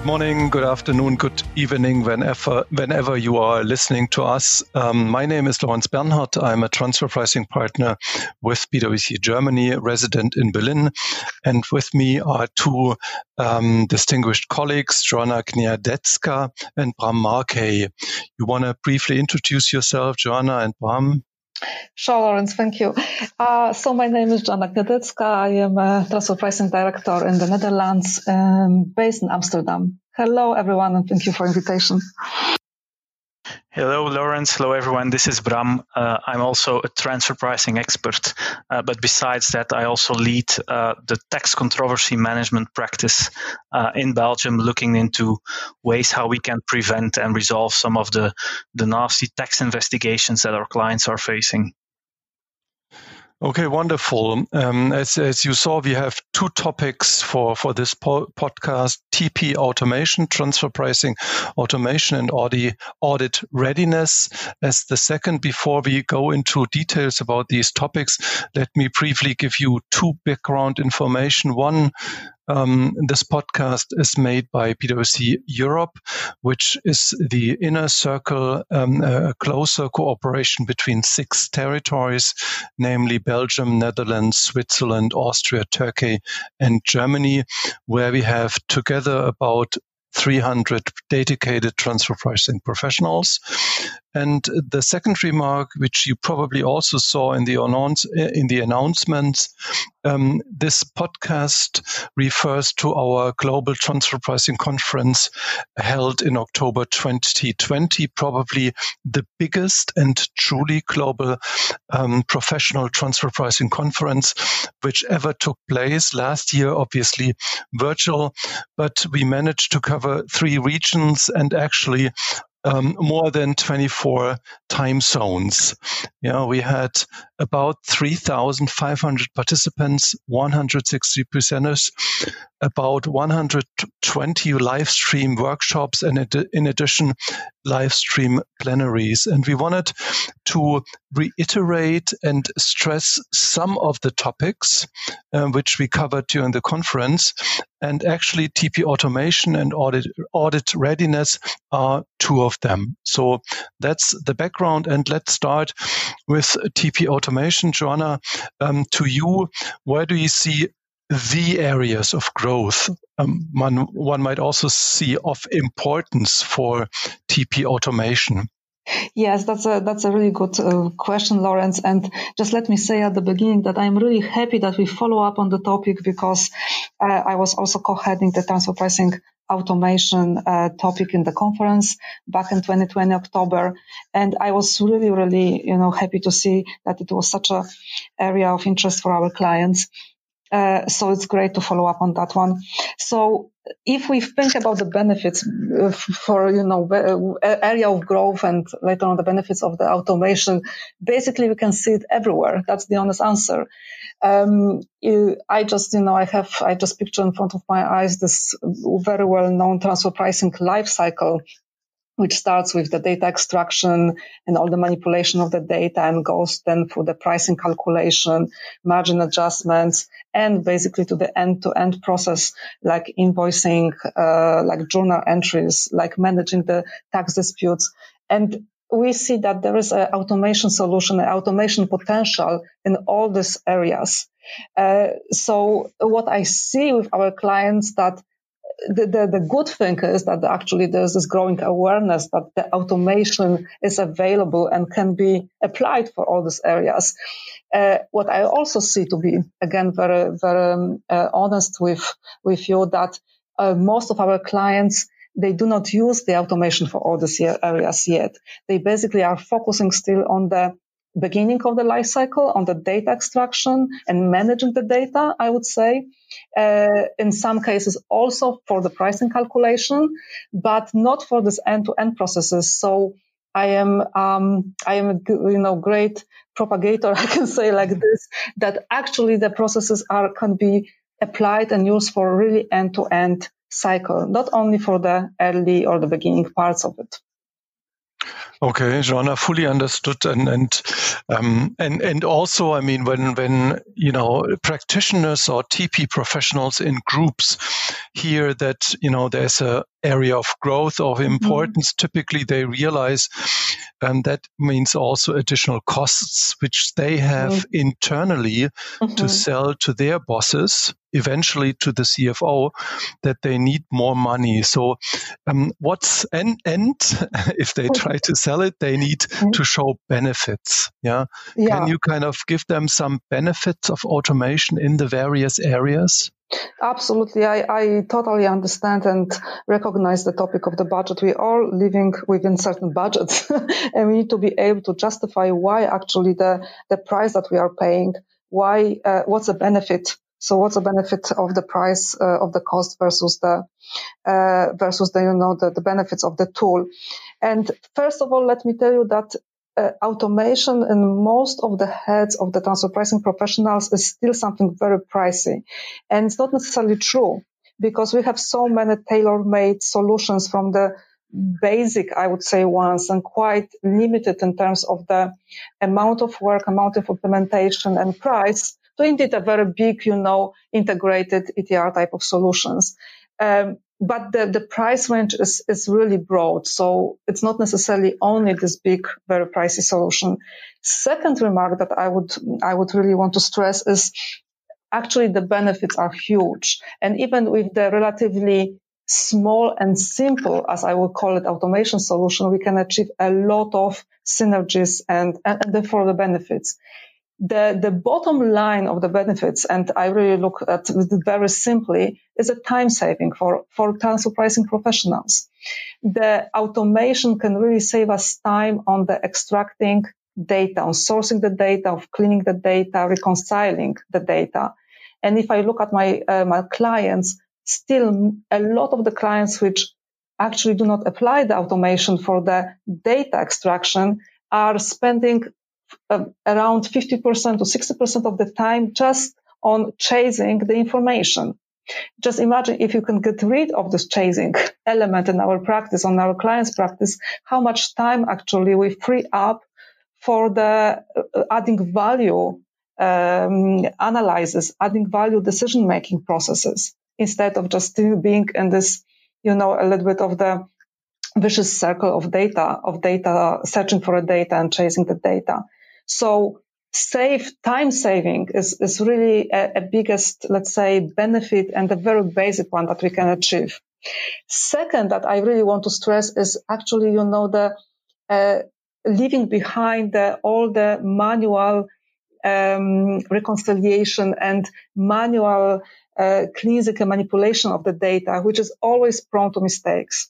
Good morning, good afternoon, good evening, whenever whenever you are listening to us. Um, my name is Lorenz Bernhardt. I'm a transfer pricing partner with PwC Germany, resident in Berlin, and with me are two um, distinguished colleagues, Joanna Gniadecka and Bram Markey. You want to briefly introduce yourself, Joanna and Bram? Sure, Lorenz, thank you. Uh, so my name is Joanna Gniadecka. I am a transfer pricing director in the Netherlands, um, based in Amsterdam. Hello, everyone, and thank you for invitation. Hello, Lorenz. Hello, everyone. This is Bram. Uh, I'm also a transfer pricing expert, uh, but besides that, I also lead uh, the tax controversy management practice uh, in Belgium, looking into ways how we can prevent and resolve some of the, the nasty tax investigations that our clients are facing. Okay, wonderful. Um, as, as you saw, we have two topics for, for this po- podcast TP automation, transfer pricing automation, and audit readiness. As the second, before we go into details about these topics, let me briefly give you two background information. One, um, this podcast is made by PwC Europe, which is the inner circle, um, a closer cooperation between six territories, namely Belgium, Netherlands, Switzerland, Austria, Turkey, and Germany, where we have together about 300 dedicated transfer pricing professionals. And the second remark, which you probably also saw in the announce in the announcements, um, this podcast refers to our global transfer pricing conference held in October 2020, probably the biggest and truly global um, professional transfer pricing conference which ever took place last year. Obviously virtual, but we managed to cover three regions and actually um, more than 24 time zones. Know, we had about 3,500 participants, 160 presenters, about 120 live stream workshops, and in addition, live stream plenaries. And we wanted to reiterate and stress some of the topics um, which we covered during the conference. And actually, TP automation and audit, audit readiness are two of them. So that's the background. And let's start with TP automation. Joanna, um, to you, where do you see the areas of growth um, one, one might also see of importance for TP automation? Yes, that's a that's a really good uh, question, Lorenz. And just let me say at the beginning that I'm really happy that we follow up on the topic because uh, I was also co-heading the transfer pricing automation uh, topic in the conference back in 2020 October, and I was really really you know happy to see that it was such a area of interest for our clients. Uh, so it's great to follow up on that one. So if we think about the benefits uh, for you know uh, area of growth and later on the benefits of the automation, basically we can see it everywhere. That's the honest answer. Um, I just you know I have I just picture in front of my eyes this very well known transfer pricing life cycle which starts with the data extraction and all the manipulation of the data and goes then through the pricing calculation, margin adjustments, and basically to the end-to-end process like invoicing, uh, like journal entries, like managing the tax disputes. And we see that there is an automation solution, an automation potential in all these areas. Uh, so what I see with our clients that the, the, the, good thing is that actually there's this growing awareness that the automation is available and can be applied for all these areas. Uh, what I also see to be, again, very, very um, uh, honest with, with you that uh, most of our clients, they do not use the automation for all these areas yet. They basically are focusing still on the beginning of the life cycle on the data extraction and managing the data, I would say. Uh, in some cases also for the pricing calculation, but not for this end-to-end processes. So I am, um, I am, a, you know, great propagator. I can say like this, that actually the processes are, can be applied and used for really end-to-end cycle, not only for the early or the beginning parts of it. Okay, Joanna, fully understood, and and um, and and also, I mean, when when you know practitioners or TP professionals in groups hear that you know there's a area of growth of mm-hmm. importance, mm-hmm. typically they realize um, that means also additional costs which they have mm-hmm. internally mm-hmm. to sell to their bosses eventually to the CFO that they need more money. So, um, what's and and if they try to sell it, they need mm-hmm. to show benefits. Yeah? yeah. Can you kind of give them some benefits of automation in the various areas? Absolutely. I, I totally understand and recognize the topic of the budget. We are living within certain budgets and we need to be able to justify why actually the, the price that we are paying, why, uh, what's the benefit so what's the benefit of the price uh, of the cost versus the uh, versus the you know the, the benefits of the tool? And first of all, let me tell you that uh, automation in most of the heads of the transfer pricing professionals is still something very pricey, and it's not necessarily true because we have so many tailor-made solutions from the basic, I would say, ones and quite limited in terms of the amount of work, amount of implementation and price to indeed a very big, you know, integrated ETR type of solutions. Um, but the, the price range is, is really broad. So it's not necessarily only this big, very pricey solution. Second remark that I would, I would really want to stress is actually the benefits are huge. And even with the relatively small and simple, as I would call it, automation solution, we can achieve a lot of synergies and, and, and therefore the benefits the, the bottom line of the benefits, and I really look at it very simply, is a time saving for, for transfer pricing professionals. The automation can really save us time on the extracting data, on sourcing the data, of cleaning the data, reconciling the data. And if I look at my, uh, my clients, still a lot of the clients which actually do not apply the automation for the data extraction are spending uh, around 50% to 60% of the time just on chasing the information. Just imagine if you can get rid of this chasing element in our practice, on our clients' practice, how much time actually we free up for the uh, adding value um, analysis, adding value decision making processes instead of just being in this, you know, a little bit of the vicious circle of data, of data, searching for a data and chasing the data. So save time saving is, is really a, a, biggest, let's say, benefit and a very basic one that we can achieve. Second, that I really want to stress is actually, you know, the uh, leaving behind the, all the manual um, reconciliation and manual uh, cleansing and manipulation of the data, which is always prone to mistakes.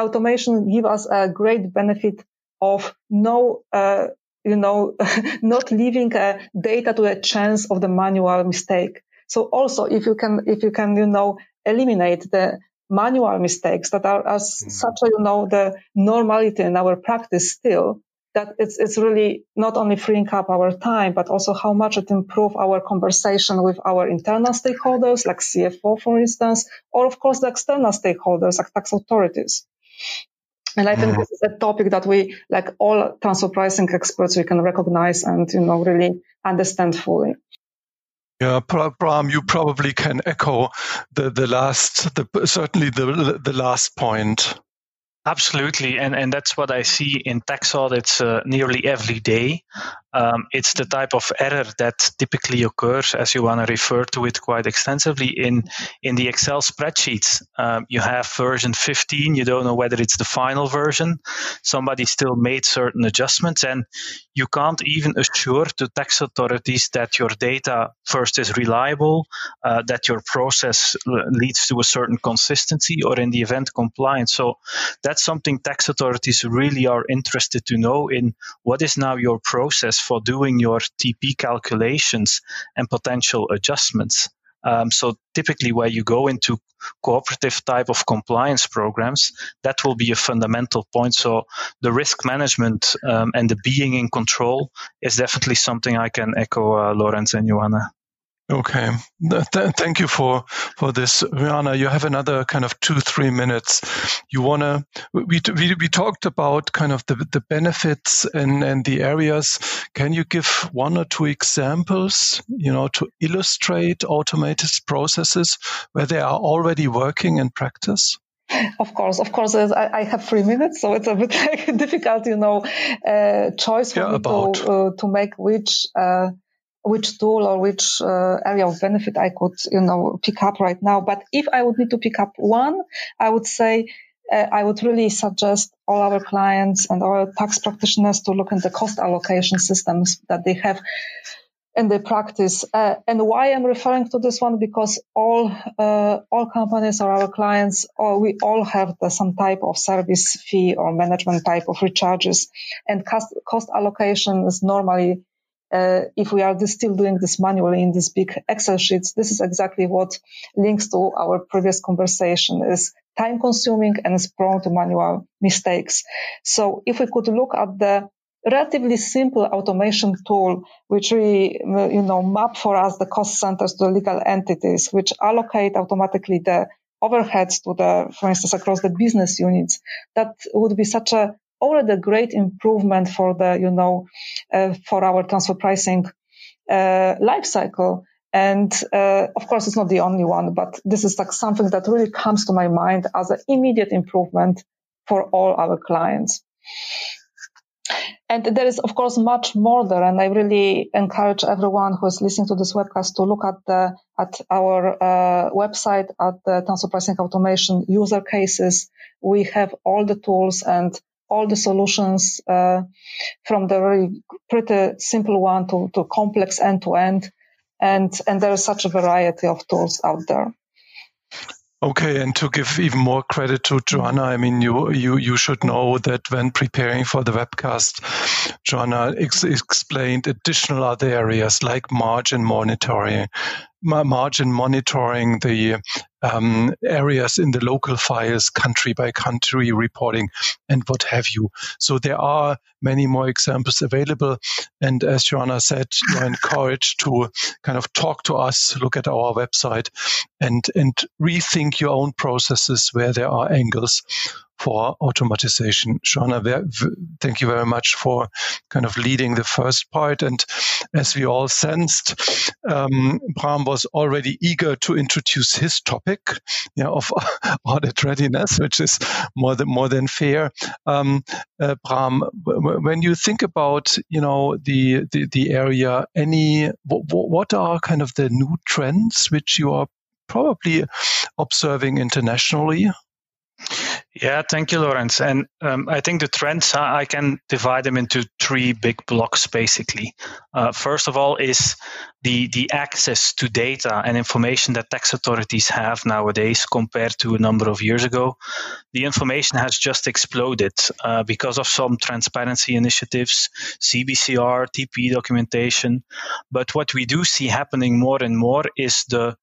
Automation give us a great benefit of no uh, you know, not leaving uh, data to a chance of the manual mistake. So also, if you can, if you can, you know, eliminate the manual mistakes that are as mm-hmm. such a, you know, the normality in our practice still, that it's, it's really not only freeing up our time, but also how much it improve our conversation with our internal stakeholders, like CFO, for instance, or of course the external stakeholders, like tax authorities. And I think mm. this is a topic that we, like all transfer pricing experts, we can recognize and, you know, really understand fully. Yeah, Bram, you probably can echo the, the last, the, certainly the, the last point. Absolutely, and and that's what I see in tax audits uh, nearly every day. Um, it's the type of error that typically occurs, as you want to refer to it quite extensively in in the Excel spreadsheets. Um, you have version 15, you don't know whether it's the final version. Somebody still made certain adjustments, and you can't even assure the tax authorities that your data first is reliable, uh, that your process leads to a certain consistency, or in the event compliance. So that's something tax authorities really are interested to know in what is now your process for doing your TP calculations and potential adjustments. Um, so typically where you go into cooperative type of compliance programs, that will be a fundamental point. So the risk management um, and the being in control is definitely something I can echo uh, Lorenz and Joanna. Okay, Th- thank you for for this, Joanna. You have another kind of two three minutes. You wanna we we, we talked about kind of the the benefits and and the areas. Can you give one or two examples, you know, to illustrate automated processes where they are already working in practice? Of course, of course. I, have three minutes, so it's a bit like difficult, you know, uh, choice for yeah, me to uh, to make which. Uh, which tool or which uh, area of benefit I could, you know, pick up right now. But if I would need to pick up one, I would say uh, I would really suggest all our clients and our tax practitioners to look at the cost allocation systems that they have in their practice. Uh, and why I'm referring to this one because all uh, all companies or our clients, or we all have the, some type of service fee or management type of recharges, and cost, cost allocation is normally uh, if we are still doing this manually in these big Excel sheets, this is exactly what links to our previous conversation is time consuming and is prone to manual mistakes. So if we could look at the relatively simple automation tool, which we, you know, map for us the cost centers to the legal entities, which allocate automatically the overheads to the, for instance, across the business units, that would be such a already a great improvement for the, you know, uh, for our transfer pricing uh, life cycle. And uh, of course, it's not the only one, but this is like something that really comes to my mind as an immediate improvement for all our clients. And there is, of course, much more there. And I really encourage everyone who is listening to this webcast to look at the at our uh, website at the transfer pricing automation user cases. We have all the tools and all the solutions uh, from the really pretty simple one to, to complex end to end. And, and there is such a variety of tools out there. Okay, and to give even more credit to Joanna, I mean, you you you should know that when preparing for the webcast, Joanna ex- explained additional other areas like margin monitoring, margin monitoring, the um, areas in the local files, country by country reporting, and what have you. So there are many more examples available. And as Joanna said, you're encouraged to kind of talk to us, look at our website, and and rethink your own processes where there are angles for automatization. Joanna, thank you very much for kind of leading the first part. And as we all sensed, um, Bram was already eager to introduce his topic of audit readiness, which is more than, more than fair. Um, uh, Bram, when you think about, you know, the, the, the area, any, what are kind of the new trends which you are probably observing internationally? Yeah, thank you, Lorenz. And um, I think the trends, I can divide them into three big blocks, basically. Uh, first of all, is the, the access to data and information that tax authorities have nowadays compared to a number of years ago. The information has just exploded uh, because of some transparency initiatives, CBCR, TP documentation. But what we do see happening more and more is the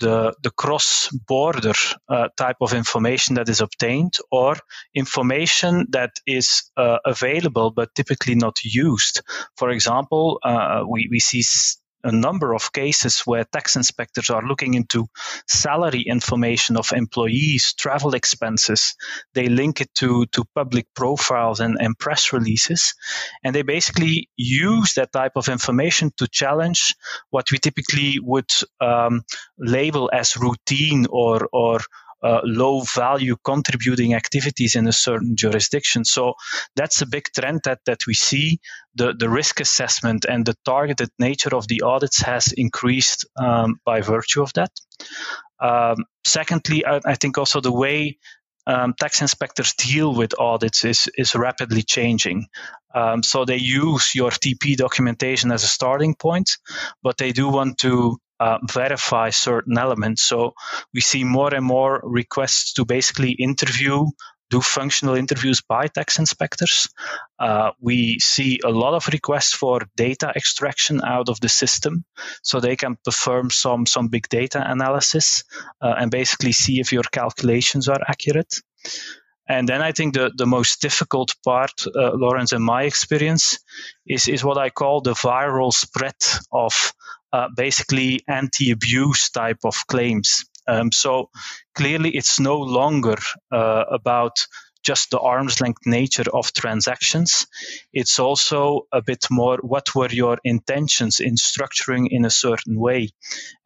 the, the cross border uh, type of information that is obtained or information that is uh, available but typically not used. For example, uh, we, we see a number of cases where tax inspectors are looking into salary information of employees, travel expenses. They link it to, to public profiles and, and press releases. And they basically use that type of information to challenge what we typically would um, label as routine or, or uh, low value contributing activities in a certain jurisdiction. So that's a big trend that, that we see. The, the risk assessment and the targeted nature of the audits has increased um, by virtue of that. Um, secondly, I, I, think also the way um, tax inspectors deal with audits is, is rapidly changing. Um, so they use your TP documentation as a starting point, but they do want to uh, verify certain elements. So we see more and more requests to basically interview, do functional interviews by tax inspectors. Uh, we see a lot of requests for data extraction out of the system, so they can perform some some big data analysis uh, and basically see if your calculations are accurate. And then I think the, the most difficult part, uh, Lorenz, in my experience, is, is what I call the viral spread of uh, basically anti-abuse type of claims. Um, so clearly, it's no longer uh, about just the arm's length nature of transactions. It's also a bit more what were your intentions in structuring in a certain way.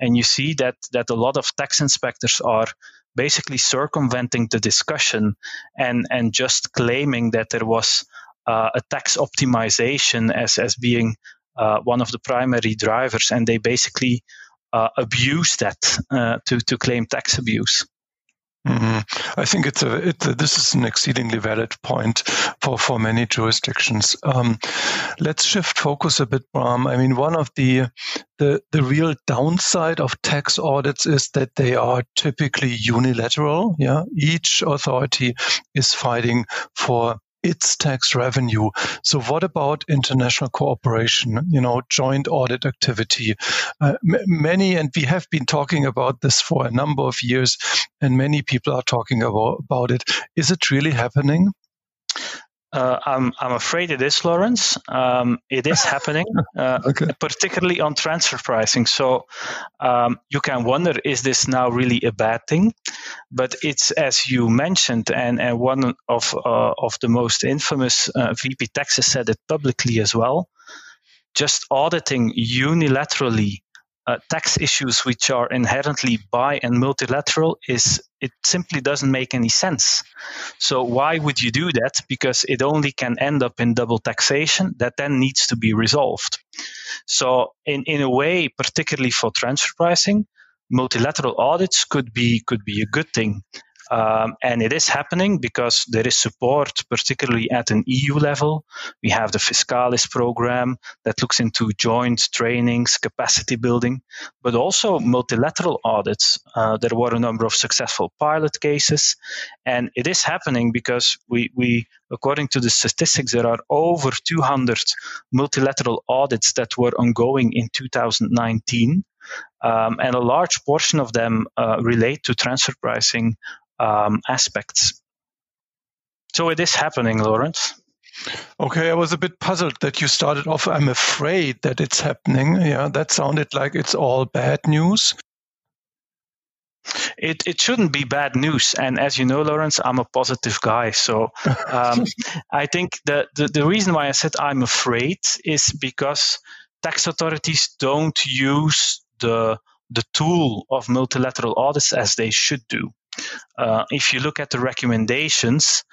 And you see that that a lot of tax inspectors are basically circumventing the discussion and and just claiming that there was uh, a tax optimization as as being uh, one of the primary drivers, and they basically uh, abuse that uh, to to claim tax abuse. Mm-hmm. I think it's a, it's a, this is an exceedingly valid point for, for many jurisdictions. Um, let's shift focus a bit, Bram. I mean, one of the, the the real downside of tax audits is that they are typically unilateral. Yeah, each authority is fighting for its tax revenue. So what about international cooperation, you know, joint audit activity? Uh, m- many, and we have been talking about this for a number of years, and many people are talking about, about it. Is it really happening? Uh, I'm, I'm afraid it is, Lorenz. Um, it is happening, uh, okay. particularly on transfer pricing. So um, you can wonder, is this now really a bad thing? But it's as you mentioned, and, and one of uh, of the most infamous uh, VP taxes said it publicly as well. Just auditing unilaterally uh, tax issues which are inherently bi and multilateral is it simply doesn't make any sense. So why would you do that? Because it only can end up in double taxation that then needs to be resolved. So in, in a way, particularly for transfer pricing, multilateral audits could be could be a good thing. Um, and it is happening because there is support, particularly at an EU level. We have the Fiscalis program that looks into joint trainings, capacity building, but also multilateral audits. Uh, there were a number of successful pilot cases, and it is happening because we, we according to the statistics, there are over 200 multilateral audits that were ongoing in 2019. Um, and a large portion of them uh, relate to transfer pricing um, aspects. So it is happening, Lorenz. Okay, I was a bit puzzled that you started off. I'm afraid that it's happening. Yeah, that sounded like it's all bad news. It it shouldn't be bad news, and as you know, Lorenz, I'm a positive guy. So um, I think the, the the reason why I said I'm afraid is because tax authorities don't use the the tool of multilateral audits as they should do. Uh, if you look at the recommendations,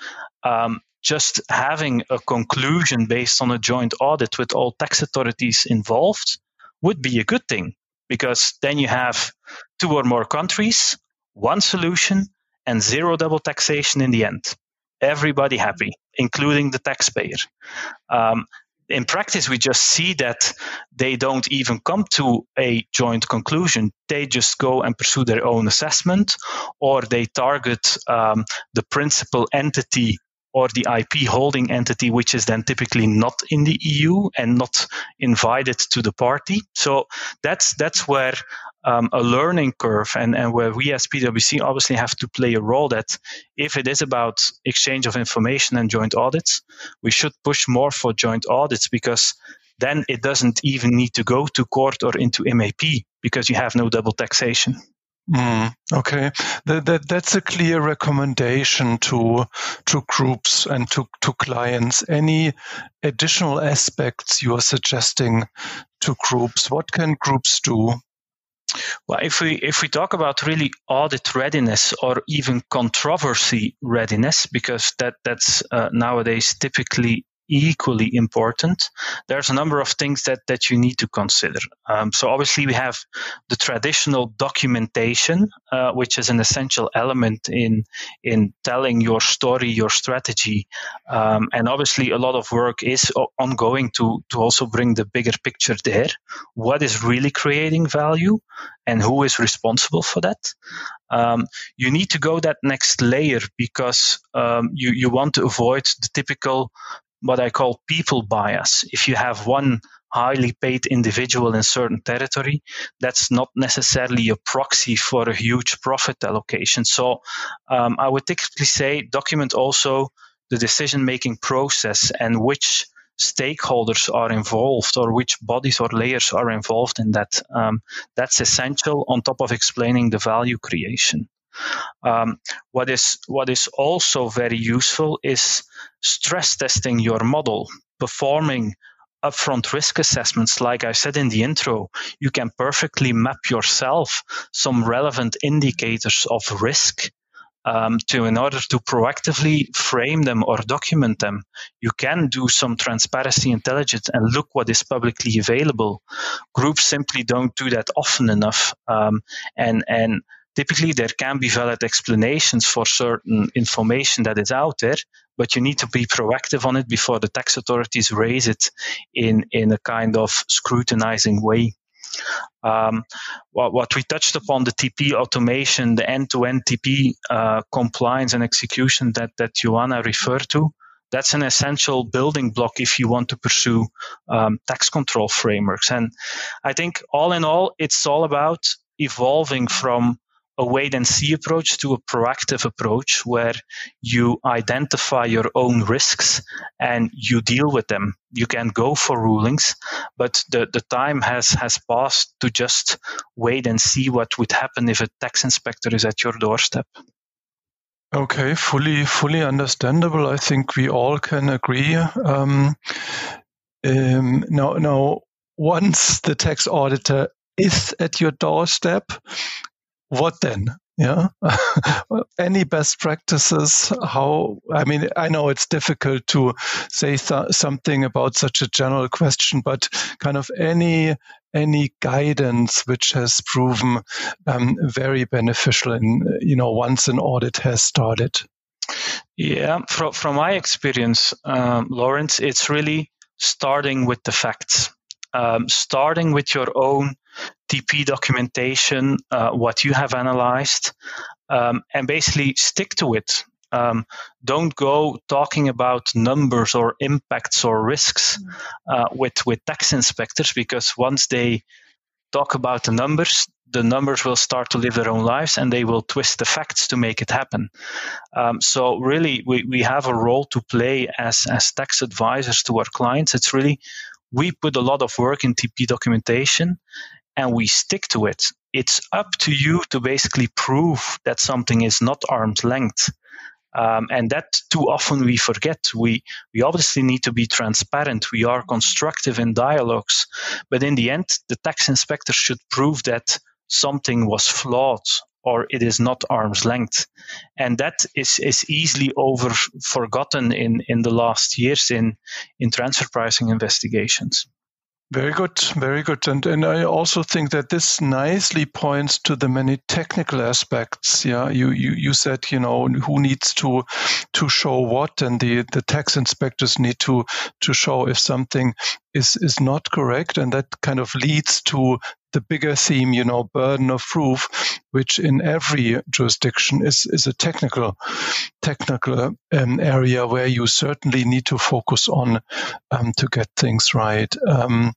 um, just having a conclusion based on a joint audit with all tax authorities involved would be a good thing because then you have two or more countries, one solution, and zero double taxation in the end. Everybody happy, including the taxpayer. Um, in practice, we just see that they don't even come to a joint conclusion. They just go and pursue their own assessment, or they target um, the principal entity or the IP holding entity, which is then typically not in the EU and not invited to the party. So that's that's where um, a learning curve and, and where we as PwC obviously have to play a role that if it is about exchange of information and joint audits, we should push more for joint audits because then it doesn't even need to go to court or into MAP because you have no double taxation. Mm, okay, that, that, that's a clear recommendation to to groups and to, to clients. Any additional aspects you are suggesting to groups? What can groups do? Well, if we if we talk about really audit readiness or even controversy readiness, because that that's uh, nowadays typically equally important. There's a number of things that, that you need to consider. Um, so obviously we have the traditional documentation, uh, which is an essential element in in telling your story, your strategy, um, and obviously a lot of work is ongoing to to also bring the bigger picture there. What is really creating value, and who is responsible for that? Um, you need to go that next layer because um, you, you want to avoid the typical what I call people bias. If you have one highly paid individual in certain territory, that's not necessarily a proxy for a huge profit allocation. So um, I would typically say document also the decision making process and which stakeholders are involved or which bodies or layers are involved in that. Um, that's essential on top of explaining the value creation. Um, what is what is also very useful is stress testing your model, performing upfront risk assessments, like I said in the intro, you can perfectly map yourself some relevant indicators of risk um, to in order to proactively frame them or document them. You can do some transparency intelligence and look what is publicly available. Groups simply don't do that often enough, um, and and typically there can be valid explanations for certain information that is out there, but you need to be proactive on it before the tax authorities raise it in, in a kind of scrutinizing way. Um, what, what, we touched upon the TP automation, the end-to-end TP uh, compliance and execution that that Joanna referred to, that's an essential building block if you want to pursue um, tax control frameworks. And I think all in all, it's all about evolving from a wait and see approach to a proactive approach where you identify your own risks and you deal with them. You can go for rulings, but the, the time has, has passed to just wait and see what would happen if a tax inspector is at your doorstep. Okay, fully fully understandable. I think we all can agree. Um, um, now, now, once the tax auditor is at your doorstep, what then? Yeah. Any best practices? How, I mean, I know it's difficult to say th- something about such a general question, but kind of any, any guidance which has proven um, very beneficial in, you know, once an audit has started? Yeah. From, from my experience, um, Lorenz, it's really starting with the facts. Um, starting with your own TP documentation, uh, what you have analyzed, um, and basically stick to it. Um, don't go talking about numbers or impacts or risks uh, with with tax inspectors because once they talk about the numbers, the numbers will start to live their own lives and they will twist the facts to make it happen. Um, so really, we, we have a role to play as as tax advisors to our clients. It's really we put a lot of work in TP documentation and we stick to it. It's up to you to basically prove that something is not arm's length. Um, and that too often we forget. We we obviously need to be transparent. We are constructive in dialogues, but in the end, the tax inspector should prove that something was flawed or it is not arm's length, and that is is easily over forgotten in in the last years in in transfer pricing investigations. Very good, very good. And and I also think that this nicely points to the many technical aspects. Yeah, you you, you said, you know, who needs to to show what and the, the tax inspectors need to to show if something is is not correct. And that kind of leads to the bigger theme, you know, burden of proof, which in every jurisdiction is, is a technical, technical um, area where you certainly need to focus on um, to get things right. Um,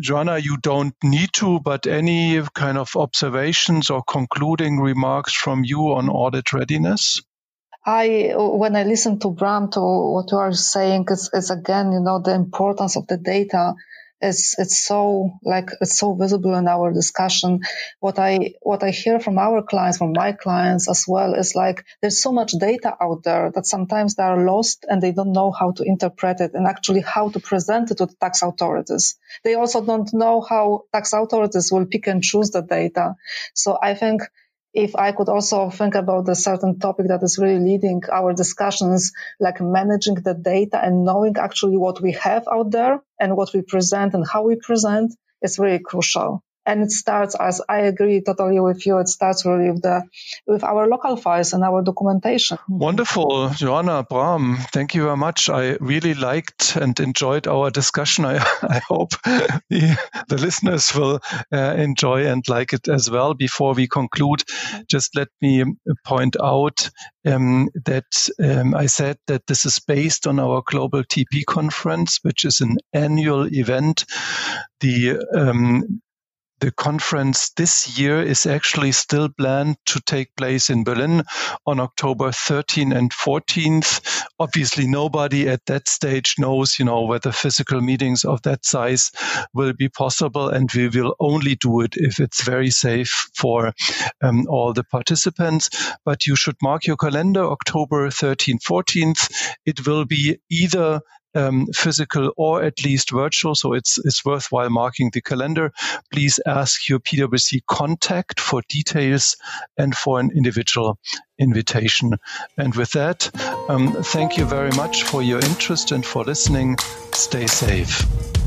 Joanna, you don't need to, but any kind of observations or concluding remarks from you on audit readiness? I, when I listen to Bram, to what you are saying, is, again, you know, the importance of the data. It's it's so like it's so visible in our discussion. What i what i hear from our clients from my clients as well is like there's so much data out there that sometimes they are lost and they don't know how to interpret it and actually how to present it to the tax authorities. They also don't know how tax authorities will pick and choose the data. So i think if I could also think about a certain topic that is really leading our discussions, like managing the data and knowing actually what we have out there and what we present and how we present is really crucial and it starts as I agree totally with you. It starts really with the with our local files and our documentation. Wonderful, Joanna Bram. Thank you very much. I really liked and enjoyed our discussion. I, I hope the, the listeners will uh, enjoy and like it as well. Before we conclude, just let me point out um, that um, I said that this is based on our global TP conference, which is an annual event. The um, the conference this year is actually still planned to take place in Berlin on October 13 and 14th. Obviously, nobody at that stage knows, you know, whether physical meetings of that size will be possible, and we will only do it if it's very safe for um, all the participants. But you should mark your calendar, October 13, 14th. It will be either um, physical or at least virtual. So it's it's worthwhile marking the calendar. Please ask your PwC contact for details and for an individual invitation. And with that, um, thank you very much for your interest and for listening. Stay safe.